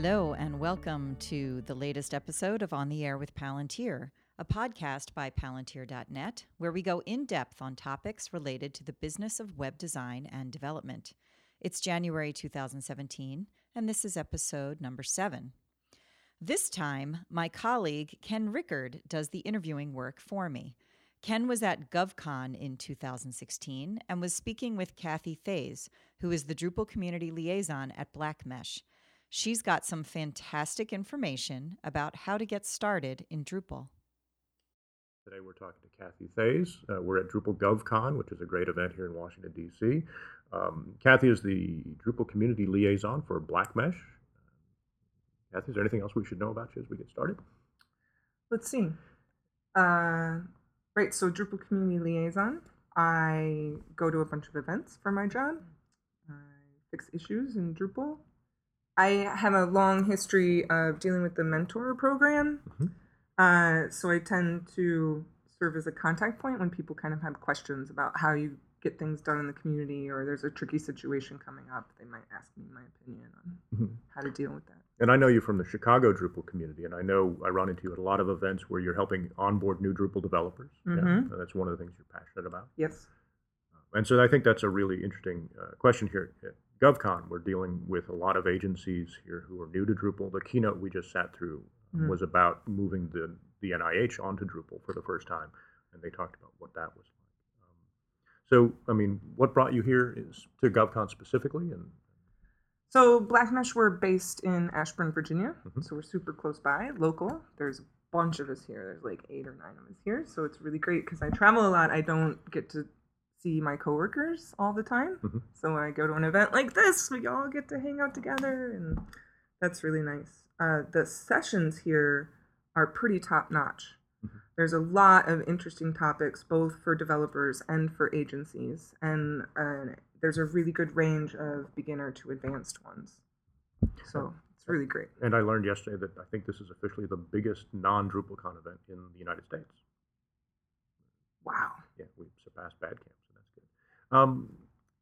Hello, and welcome to the latest episode of On the Air with Palantir, a podcast by Palantir.net, where we go in depth on topics related to the business of web design and development. It's January 2017, and this is episode number seven. This time, my colleague Ken Rickard does the interviewing work for me. Ken was at GovCon in 2016 and was speaking with Cathy Theys, who is the Drupal community liaison at BlackMesh. She's got some fantastic information about how to get started in Drupal. Today we're talking to Cathy Theys. Uh, we're at Drupal GovCon, which is a great event here in Washington, D.C. Um, Cathy is the Drupal community liaison for BlackMesh. Cathy, is there anything else we should know about you as we get started? Let's see. Uh, right, so Drupal community liaison. I go to a bunch of events for my job. I fix issues in Drupal. I have a long history of dealing with the mentor program. Mm-hmm. Uh, so I tend to serve as a contact point when people kind of have questions about how you get things done in the community or there's a tricky situation coming up. They might ask me my opinion on Mhm. how to deal with that. And I know you from the Chicago Drupal community, and I know I run into you at a lot of events where you're helping onboard new Drupal developers. Yeah, Mhm. uh, that's one of the things you're passionate about. Yes. And so I think that's a really interesting uh, question here. GovCon, we're dealing with a lot of agencies here who are new to Drupal. The keynote we just sat through Mhm. was about moving the, the NIH onto Drupal for the first time, and they talked about what that was like. Um, so, I mean, what brought you here is to GovCon specifically, and So BlackMesh, we're based in Ashburn, Virginia. Mhm. So we're super close by, local. There's a bunch of us here. There's like eight or nine of us here. So it's really great because I travel a lot. I don't get to see my coworkers all the time. Mhm. So when I go to an event like this, we all get to hang out together, and that's really nice. Uh, the sessions here are pretty top notch. Mhm. There's a lot of interesting topics, both for developers and for agencies, and uh, there's a really good range of beginner to advanced ones. So it's really great. and I learned yesterday that I think this is officially the biggest non-DrupalCon event in the United States. Wow. yeah, we've surpassed BADCamp, so that's good. Um,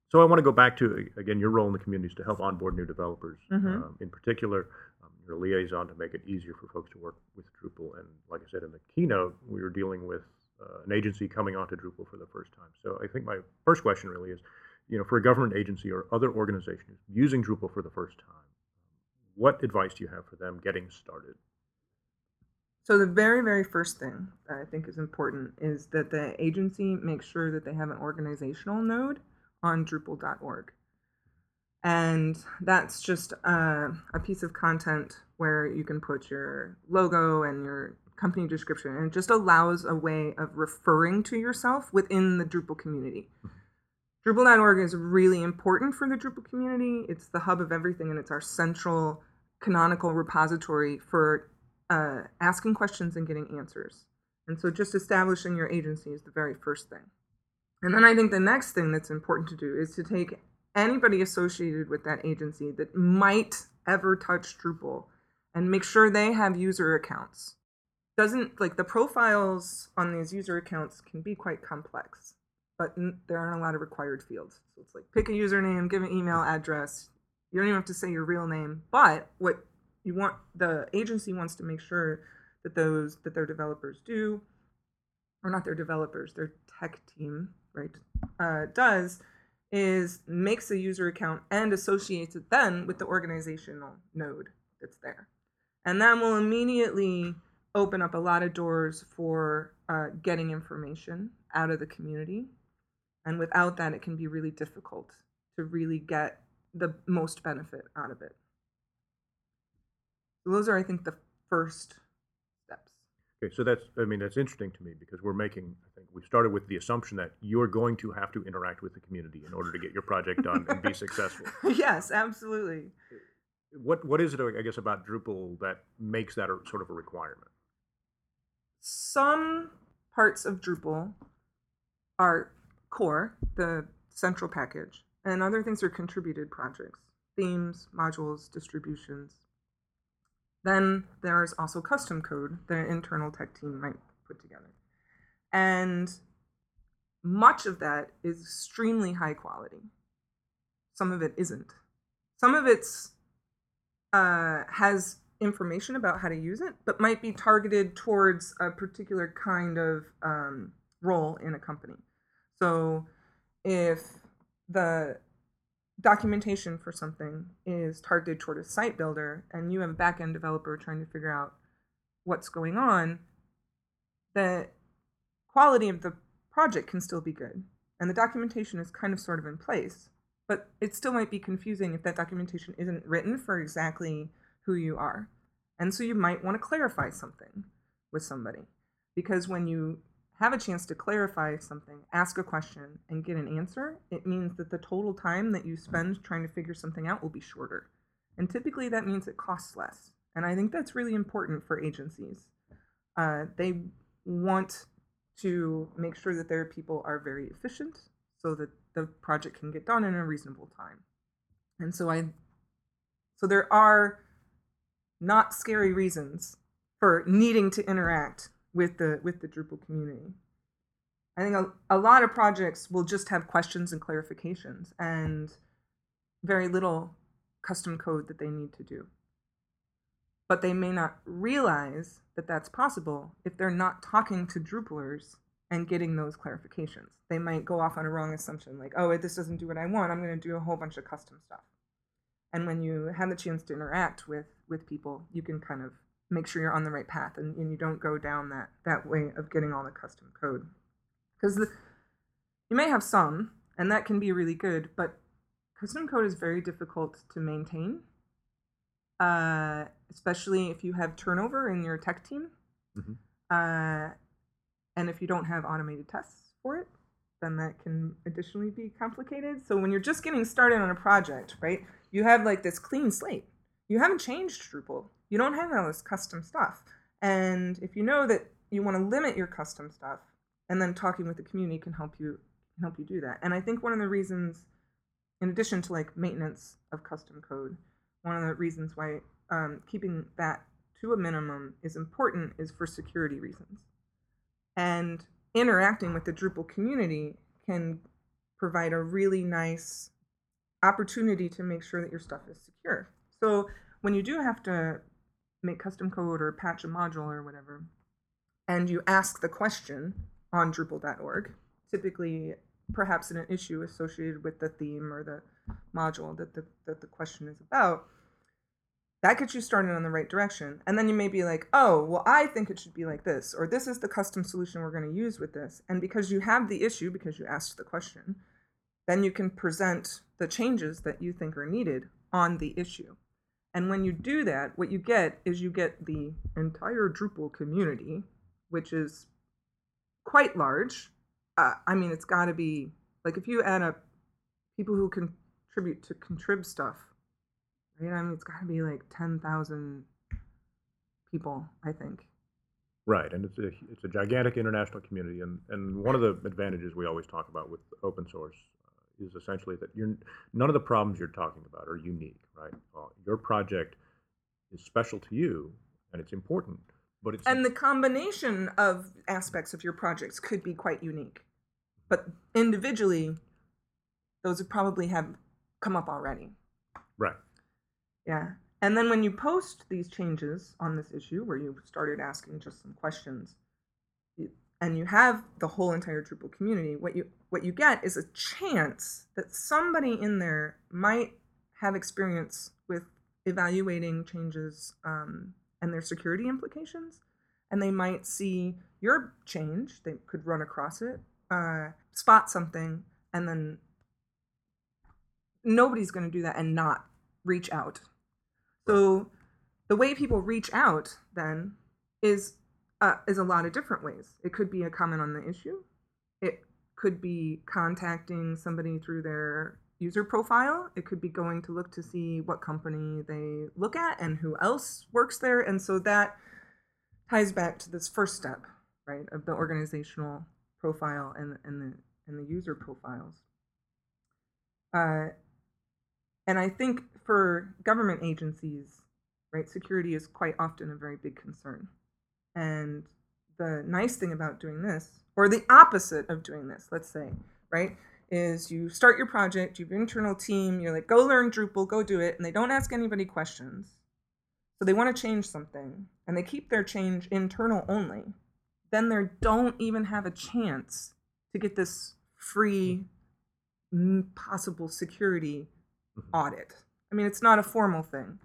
so I want to go back to again your role in the community is to help onboard new developers. Mhm. Um, in particular, um, you're liaison to make it easier for folks to work with Drupal. And like I said in the keynote, we were dealing with uh, an agency coming onto Drupal for the first time. So I think my first question really is, you know, for a government agency or other organization using Drupal for the first time, what advice do you have for them getting started? So the very, very first thing that I think is important is that the agency makes sure that they have an organizational node on Drupal.org. And that's just a, a piece of content where you can put your logo and your company description, and it just allows a way of referring to yourself within the Drupal community. Drupal.org is really important for the Drupal community. It's the hub of everything, and it's our central canonical repository for uh, asking questions and getting answers. And so just establishing your agency is the very first thing. And then I think the next thing that's important to do is to take anybody associated with that agency that might ever touch Drupal and make sure they have user accounts. Doesn't like the profiles on these user accounts can be quite complex, but there aren't a lot of required fields. So it's like pick a username, give an email address. You don't even have to say your real name, but what you want the agency wants to make sure that those that their developers do or not their developers their tech team right uh, does is makes a user account and associates it then with the organizational node that's there. And that will immediately open up a lot of doors for uh, getting information out of the community. And without that it can be really difficult to really get the most benefit out of it those are, I think, the first steps. Okay, so that's I mean that's interesting to me because we're making I think we started with the assumption that you're going to have to interact with the community in order to get your project done and be successful. yes, absolutely. What what is it I guess about Drupal that makes that a sort of a requirement? Some parts of Drupal are core, the central package, and other things are contributed projects, themes, modules, distributions. Then there's also custom code the internal tech team might put together. And much of that is extremely high quality. Some of it isn't. Some of it's uh, has information about how to use it, but might be targeted towards a particular kind of um, role in a company. So if the documentation for something is targeted toward a site builder and you have a backend developer trying to figure out what's going on, the quality of the project can still be good. And the documentation is kind of sort of in place, but it still might be confusing if that documentation isn't written for exactly who you are. And so you might want to clarify something with somebody. Because when you have a chance to clarify something, ask a question, and get an answer, it means that the total time that you spend trying to figure something out will be shorter. And typically that means it costs less. And I think that's really important for agencies. Uh, they want to make sure that their people are very efficient so that the project can get done in a reasonable time. And so I so there are not scary reasons for needing to interact with the with the Drupal community. I think a, a lot of projects will just have questions and clarifications and very little custom code that they need to do. But they may not realize that that's possible if they're not talking to Drupalers and getting those clarifications. They might go off on a wrong assumption, like, oh, this doesn't do what I want. I'm going to do a whole bunch of custom stuff. And when you have the chance to interact with with people, you can kind of make sure you're on the right path and, and you don't go down that that way of getting all the custom code. Because you may have some, and that can be really good, but custom code is very difficult to maintain, uh, especially if you have turnover in your tech team. Mhm. Uh, and if you don't have automated tests for it, then that can additionally be complicated. So when you're just getting started on a project, right, you have like this clean slate. You haven't changed Drupal. You don't have all this custom stuff. And if you know that you want to limit your custom stuff, and then talking with the community can help you can help you do that. And I think one of the reasons, in addition to like maintenance of custom code, one of the reasons why um, keeping that to a minimum is important is for security reasons. And interacting with the Drupal community can provide a really nice opportunity to make sure that your stuff is secure. So when you do have to make custom code or patch a module or whatever, and you ask the question on Drupal.org, typically perhaps in an issue associated with the theme or the module that the, that the question is about, that gets you started on the right direction. And then you may be like, oh, well, I think it should be like this, or this is the custom solution we're going to use with this. And because you have the issue, because you asked the question, then you can present the changes that you think are needed on the issue. And when you do that, what you get is you get the entire Drupal community, which is quite large. Uh, I mean, it's got to be like if you add up people who contribute to contrib stuff, right? I mean, it's got to be like 10,000 people, I think. Right, and it's a it's a gigantic international community, and, and one of the advantages we always talk about with open source is essentially that you're none of the problems you're talking about are unique, right? Uh, your project is special to you, and it's important, but it's And the combination of aspects of your projects could be quite unique. But individually, those would probably have come up already. right. Yeah. And then when you post these changes on this issue, where you started asking just some questions, and you have the whole entire Drupal community, what you what you get is a chance that somebody in there might have experience with evaluating changes um, and their security implications, and they might see your change. They could run across it, uh, spot something, and then nobody's going to do that and not reach out. So the way people reach out then is uh, is a lot of different ways. It could be a comment on the issue. It could be contacting somebody through their user profile. It could be going to look to see what company they look at and who else works there. And so that ties back to this first step, right, of the organizational profile and and the and the user profiles. Uh, and I think for government agencies, right, security is quite often a very big concern. And the nice thing about doing this, or the opposite of doing this, let's say, right, is you start your project, you have an internal team, you're like, go learn Drupal, go do it, and they don't ask anybody questions. So they want to change something and they keep their change internal only. Then they don't even have a chance to get this free mm, possible security Mhm. audit. I mean, it's not a formal thing,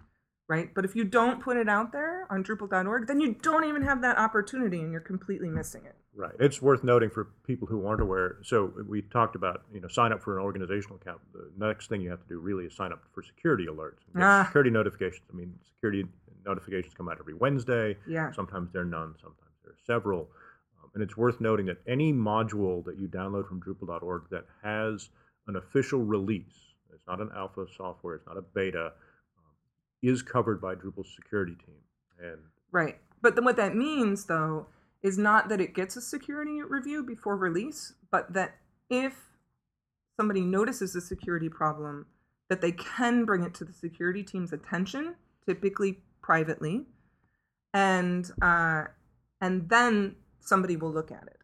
right? But if you don't put it out there on Drupal.org, then you don't even have that opportunity and you're completely missing it. Right. It's worth noting for people who aren't aware. So we talked about, you know, sign up for an organizational account. The next thing you have to do really is sign up for security alerts. Ah. Security notifications. I mean, security notifications come out every Wednesday. Yeah. Sometimes there are none. Sometimes there are several. Um, and it's worth noting that any module that you download from Drupal.org that has an official release, it's not an alpha software, it's not a beta, is covered by Drupal's security team. And Right. But then what that means, though, is not that it gets a security review before release, but that if somebody notices a security problem, that they can bring it to the security team's attention, typically privately, and uh, and then somebody will look at it.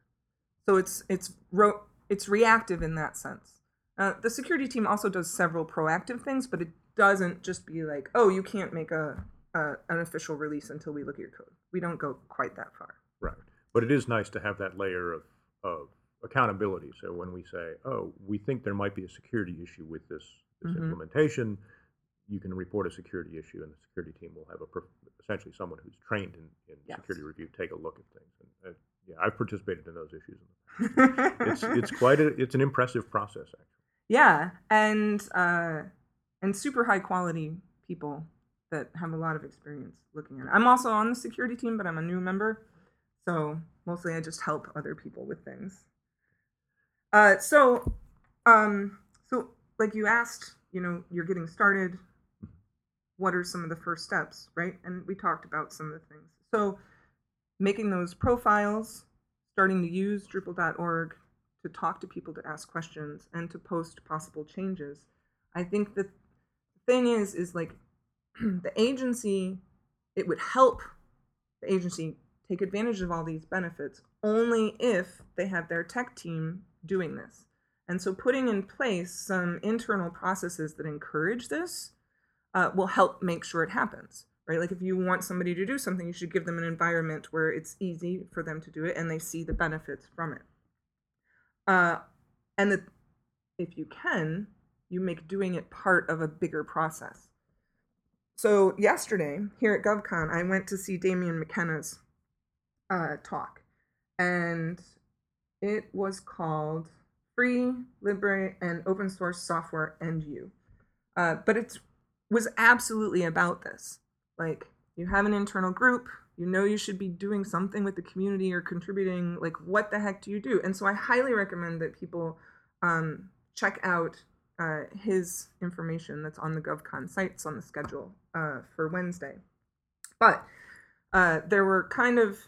So it's it's ro- it's reactive in that sense. Uh, the security team also does several proactive things, but it doesn't just be like, oh, you can't make a, a an official release until we look at your code. We don't go quite that far. Right. But it is nice to have that layer of, of accountability. So when we say, oh, we think there might be a security issue with this, this Mhm. implementation, you can report a security issue, and the security team will have a prof- essentially someone who's trained in, in Yes. security review take a look at things. And uh, yeah, I've participated in those issues. It's it's quite a it's an impressive process actually. yeah, and uh, and super high quality people that have a lot of experience looking at it. I'm also on the security team, but I'm a new member, so mostly I just help other people with things. Uh, so, um, so like you asked, you know, you're getting started. What are some of the first steps, right? And we talked about some of the things. So, making those profiles, starting to use Drupal.org to talk to people to ask questions and to post possible changes. I think the thing is, is like the agency, it would help the agency take advantage of all these benefits only if they have their tech team doing this. And so putting in place some internal processes that encourage this uh, will help make sure it happens, right? Like if you want somebody to do something, you should give them an environment where it's easy for them to do it and they see the benefits from it. Uh, and that if you can, you make doing it part of a bigger process. So yesterday here at GovCon, I went to see Damien McKenna's uh, talk, and it was called "Free, Libre, and Open Source Software and You." Uh, but it was absolutely about this. Like you have an internal group, you know you should be doing something with the community or contributing. Like what the heck do you do? And so I highly recommend that people um, check out uh, his information that's on the GovCon sites on the schedule uh, for Wednesday. But uh, there were kind of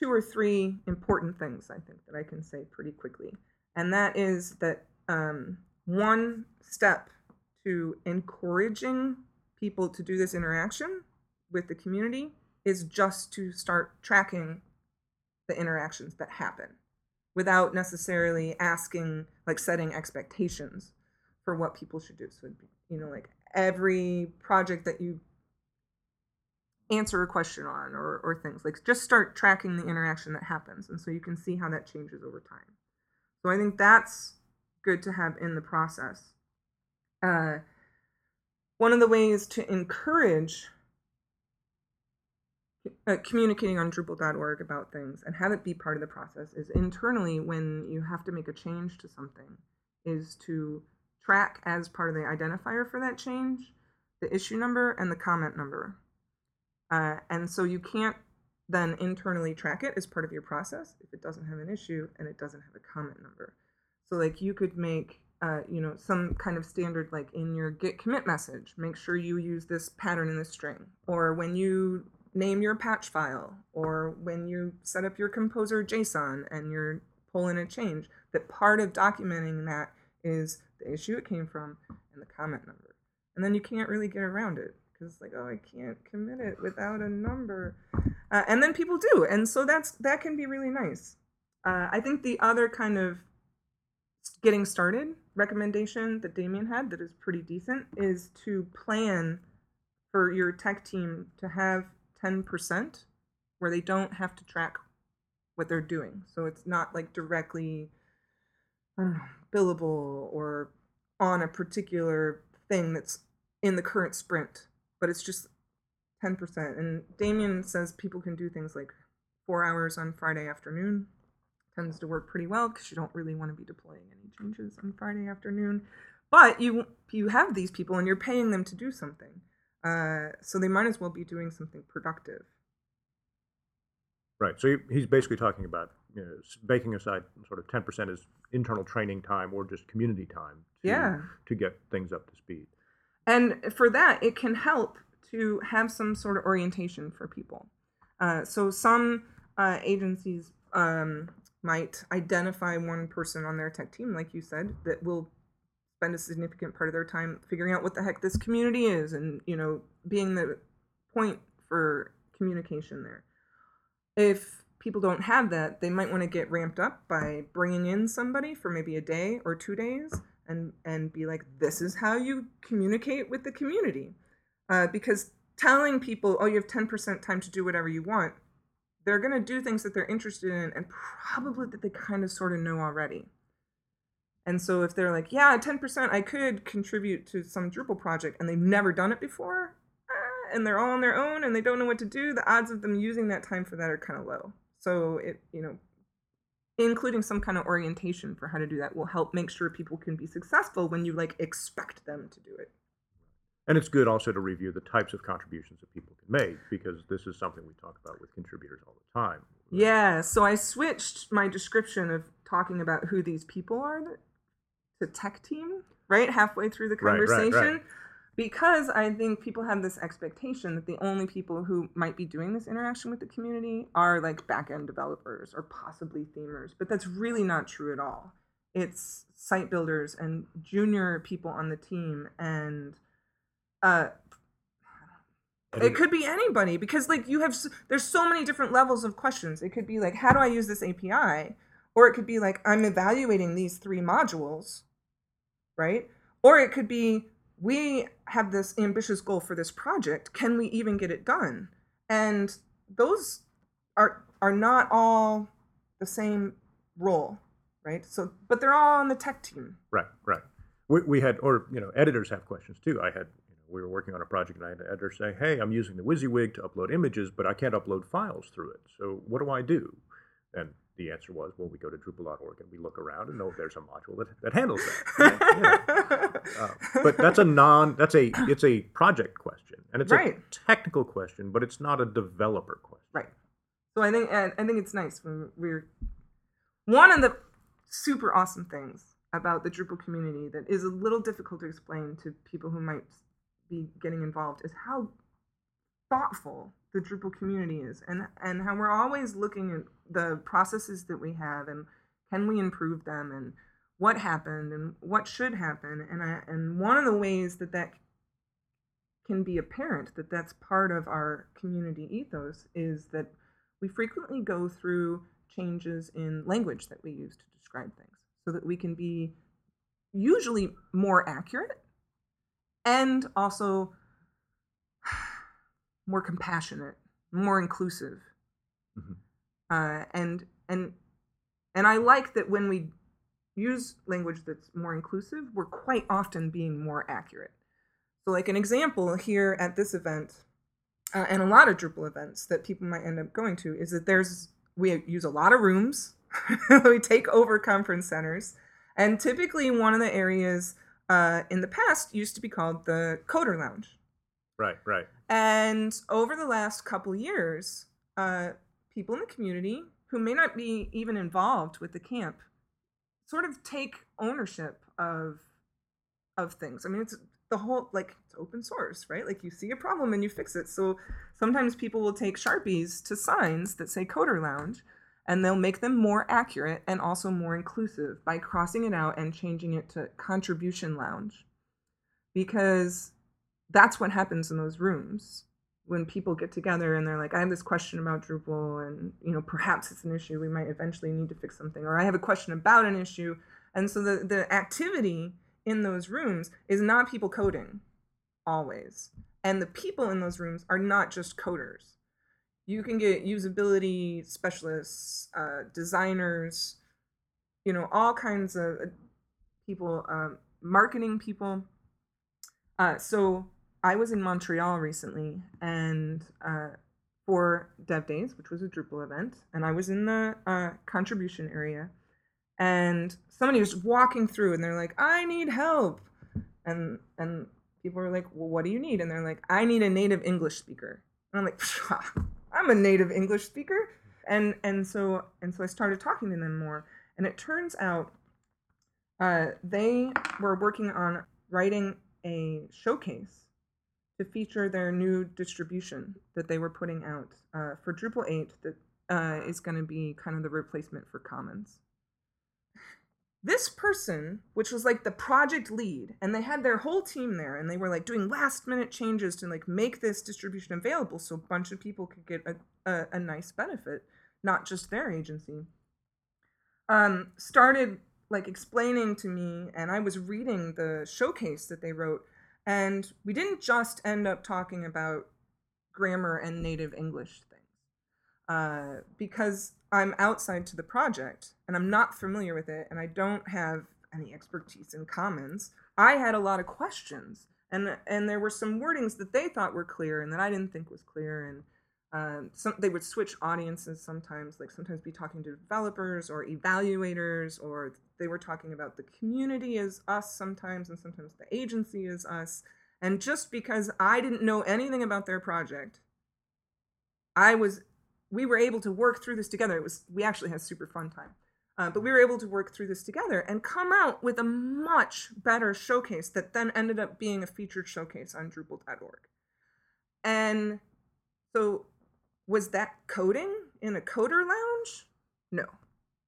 two or three important things I think that I can say pretty quickly, and that is that um, one step to encouraging people to do this interaction with the community is just to start tracking the interactions that happen without necessarily asking like setting expectations for what people should do. So you know like every project that you answer a question on or, or things like just start tracking the interaction that happens. And so you can see how that changes over time. So i think that's good to have in the process. Uh, one of the ways to encourage uh, communicating on Drupal.org about things and have it be part of the process is internally when you have to make a change to something, is to track as part of the identifier for that change the issue number and the comment number. Uh, and so you can't then internally track it as part of your process if it doesn't have an issue and it doesn't have a comment number. So like you could make uh, you know some kind of standard like in your git commit message, make sure you use this pattern in this string, or when you name your patch file, or when you set up your composer JSON and you're pulling a change, that part of documenting that is the issue it came from and the comment number. And then you can't really get around it because it's like, oh, I can't commit it without a number. Uh, and then people do, and so that's that can be really nice. Uh, I think the other kind of getting started recommendation that Damien had that is pretty decent is to plan for your tech team to have 10% where they don't have to track what they're doing. So it's not like directly know, billable or on a particular thing that's in the current sprint, but it's just 10%. And Damien says people can do things like four hours on Friday afternoon. Tends to work pretty well because you don't really want to be deploying any changes on Friday afternoon. But you you have these people and you're paying them to do something, uh, so they might as well be doing something productive. Right. So he- he's basically talking about you know, baking aside sort of 10% is internal training time or just community time to, Yeah. to get things up to speed. And for that, it can help to have some sort of orientation for people. Uh, so some uh, agencies um, might identify one person on their tech team, like you said, that will spend a significant part of their time figuring out what the heck this community is, and you know, being the point for communication there. If people don't have that, they might want to get ramped up by bringing in somebody for maybe a day or two days and and be like, this is how you communicate with the community, uh, because telling people, oh, you have ten percent time to do whatever you want, they're gonna do things that they're interested in and probably that they kind of sort of know already. And so if they're like, yeah, ten percent, I could contribute to some Drupal project, and they've never done it before, uh, and they're all on their own and they don't know what to do, the odds of them using that time for that are kind of low. So it, you know, including some kind of orientation for how to do that will help make sure people can be successful when you like expect them to do it. And it's good also to review the types of contributions that people can make because this is something we talk about with contributors all the time. Yeah, so I switched my description of talking about who these people are to tech team, right? Halfway through the Right, right, right. Because I think people have this expectation that the only people who might be doing this interaction with the community are like back end developers or possibly themers. But that's really not true at all. It's site builders and junior people on the team and uh, it could be anybody because like you have there's so many different levels of questions it could be like how do i use this api or it could be like i'm evaluating these three modules right or it could be we have this ambitious goal for this project can we even get it done and those are are not all the same role right so but they're all on the tech team Right, right. We, we had, or, you know, editors have questions too. I had, you know, we were working on a project and I had an editor say, hey, I'm using the WYSIWYG to upload images, but I can't upload files through it. So what do I do? And the answer was, well, we go to Drupal.org and we look around and know if there's a module that, that handles that. You know. Uh, but that's a non, that's a, it's a project question. And it's Right. a technical question, but it's not a developer question. Right. So I think and I think it's nice when we're one of the super awesome things about the Drupal community that is a little difficult to explain to people who might be getting involved is how thoughtful the Drupal community is and and how we're always looking at the processes that we have and can we improve them and what happened and what should happen and I, and one of the ways that that can be apparent that that's part of our community ethos is that we frequently go through changes in language that we use to describe things so that we can be usually more accurate and also more compassionate, more inclusive. Mhm. Uh, and and and I like that when we use language that's more inclusive, we're quite often being more accurate. So, like an example here at this event, uh, and a lot of Drupal events that people might end up going to, is that there's we use a lot of rooms. we take over conference centers, and typically one of the areas uh, in the past used to be called the Coder Lounge. Right, right. And over the last couple years, uh, people in the community who may not be even involved with the camp sort of take ownership of of things. I mean, it's the whole like it's open source, right? Like you see a problem and you fix it. So sometimes people will take sharpies to signs that say Coder Lounge, and they'll make them more accurate and also more inclusive by crossing it out and changing it to Contribution Lounge, because that's what happens in those rooms when people get together and they're like, I have this question about Drupal, and you know, perhaps it's an issue we might eventually need to fix something, or I have a question about an issue, and so the the activity in those rooms is not people coding, always. and the people in those rooms are not just coders. You can get usability specialists, uh, designers, you know, all kinds of uh, people, um, marketing people. Uh, so I was in Montreal recently, and uh, for Dev Days, which was a Drupal event, and I was in the uh, contribution area, and somebody was walking through, and they're like, "I need help," and and people were like, "Well, what do you need?" And they're like, "I need a native English speaker," and I'm like, "I'm a native English speaker," and and so and so I started talking to them more, and it turns out uh, they were working on writing a showcase to feature their new distribution that they were putting out uh, for Drupal 8 that uh, is going to be kind of the replacement for Commons. This person, which was like the project lead, and they had their whole team there, and they were like doing last minute changes to like make this distribution available so a bunch of people could get a, a, a nice benefit, not just their agency. Um, started like explaining to me, and I was reading the showcase that they wrote, and we didn't just end up talking about grammar and native English things. Uh, because I'm outside to the project and I'm not familiar with it and I don't have any expertise in commons, I had a lot of questions. And, and there were some wordings that they thought were clear and that I didn't think was clear. And um, some, they would switch audiences sometimes, like sometimes be talking to developers or evaluators, or they were talking about the community as us sometimes, and sometimes the agency as us. And just because I didn't know anything about their project, I was, we were able to work through this together. It was, we actually had super fun time. Uh, but we were able to work through this together and come out with a much better showcase that then ended up being a featured showcase on Drupal.org. And so was that coding in a coder lounge? No.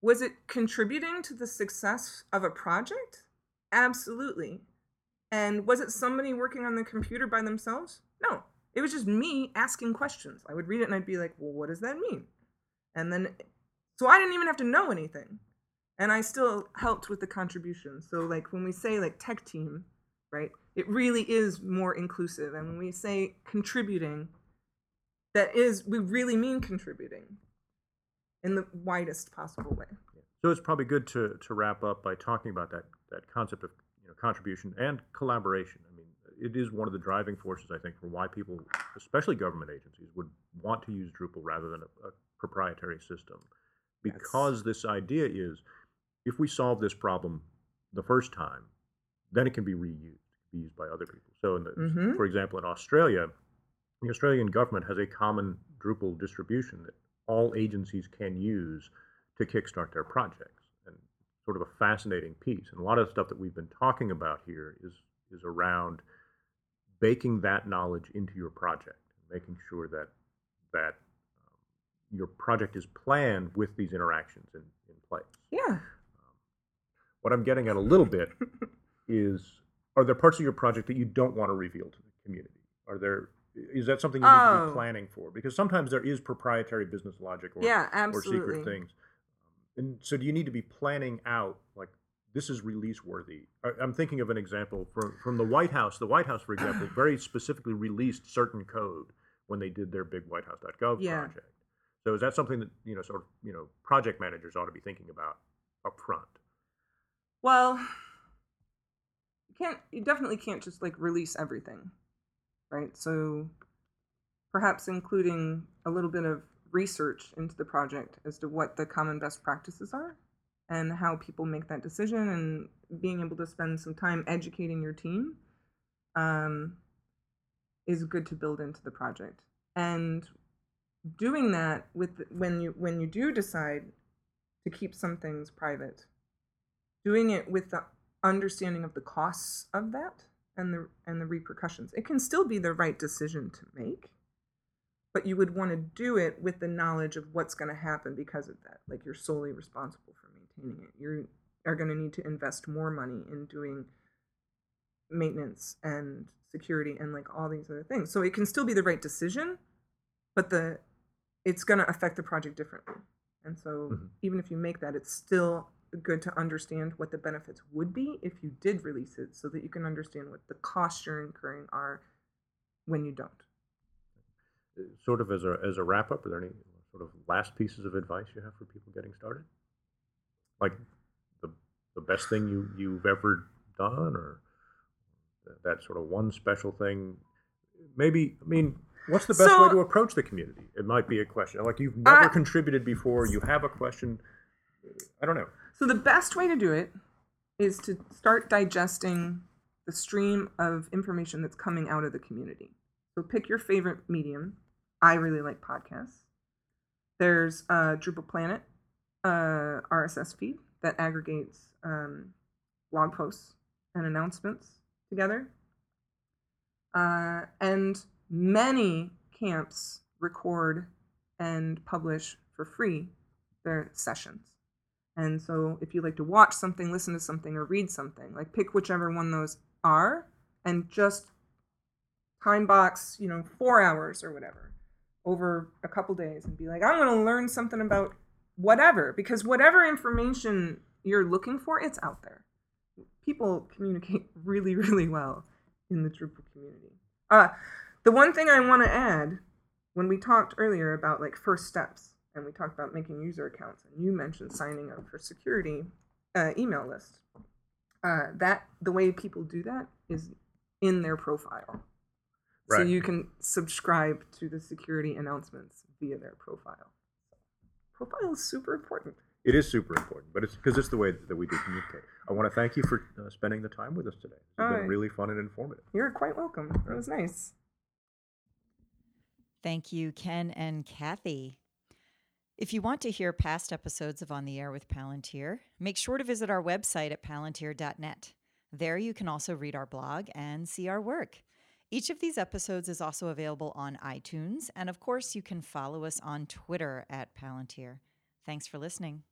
Was it contributing to the success of a project? Absolutely. And was it somebody working on the computer by themselves? No. It was just me asking questions. I would read it and I'd be like, well, what does that mean? And then, so I didn't even have to know anything. And I still helped with the contribution. So, like, when we say like tech team, right, it really is more inclusive. And when we say contributing, that is we really mean contributing in the widest possible way. So it's probably good to, to wrap up by talking about that, that concept of you know, contribution and collaboration. I mean, it is one of the driving forces, I think, for why people, especially government agencies, would want to use Drupal rather than a, a proprietary system. Because yes. this idea is if we solve this problem the first time, then it can be reused, be used by other people. So, the, mm-hmm. for example, in Australia, the Australian government has a common Drupal distribution that all agencies can use to kickstart their projects. And sort of a fascinating piece. And a lot of the stuff that we've been talking about here is is around baking that knowledge into your project, making sure that that um, your project is planned with these interactions in, in place. Yeah. Um, what I'm getting at a little bit is are there parts of your project that you don't want to reveal to the community? Are there is that something you need to be oh. planning for? Because sometimes there is proprietary business logic or, yeah, or secret things. And so do you need to be planning out like this is release worthy? I'm thinking of an example from from the White House. The White House, for example, very specifically released certain code when they did their big WhiteHouse.gov yeah. project. So is that something that you know sort of you know project managers ought to be thinking about up front? Well, you can't. You definitely can't just like release everything right? So perhaps including a little bit of research into the project as to what the common best practices are and how people make that decision and being able to spend some time educating your team um, is good to build into the project and doing that with when you when you do decide to keep some things private doing it with the understanding of the costs of that and the and the repercussions. It can still be the right decision to make, but you would want to do it with the knowledge of what's going to happen because of that. Like you're solely responsible for maintaining it. You are going to need to invest more money in doing maintenance and security and like all these other things. So it can still be the right decision, but the it's going to affect the project differently. And so mm-hmm. even if you make that, it's still good to understand what the benefits would be if you did release it so that you can understand what the costs you're incurring are when you don't. Uh, Sort of as a as a wrap up, are there any sort of last pieces of advice you have for people getting started? Like the the best thing you you've ever done, or that sort of one special thing? Maybe I mean, what's the best way to approach the community? It might be a question. Like you've never contributed before, you have a question. I don't know. So the best way to do it is to start digesting the stream of information that's coming out of the community. So pick your favorite medium. I really like podcasts. There's uh, Drupal Planet uh, RSS feed that aggregates um, blog posts and announcements together. Uh, and many camps record and publish for free their sessions. And so if you like to watch something, listen to something, or read something, like pick whichever one those are and just time box, you know, four hours or whatever over a couple days and be like, I'm going to learn something about whatever, because whatever information you're looking for, it's out there. People communicate really, really well in the Drupal community. Uh, the one thing I want to add when we talked earlier about like first steps and we talked about making user accounts and you mentioned signing up for security uh, email list uh, that the way people do that is in their profile so you can subscribe to the security announcements via their profile profile is super important It is super important, but it's because it's the way that we do communicate. I want to thank you for uh, spending the time with us today. It's been Alright. really fun and informative. you're quite welcome It was nice Thank you, Ken and Cathy. If you want to hear past episodes of On the Air with Palantir, make sure to visit our website at palantir.net. There you can also read our blog and see our work. Each of these episodes is also available on iTunes, and of course, you can follow us on Twitter at Palantir. Thanks for listening.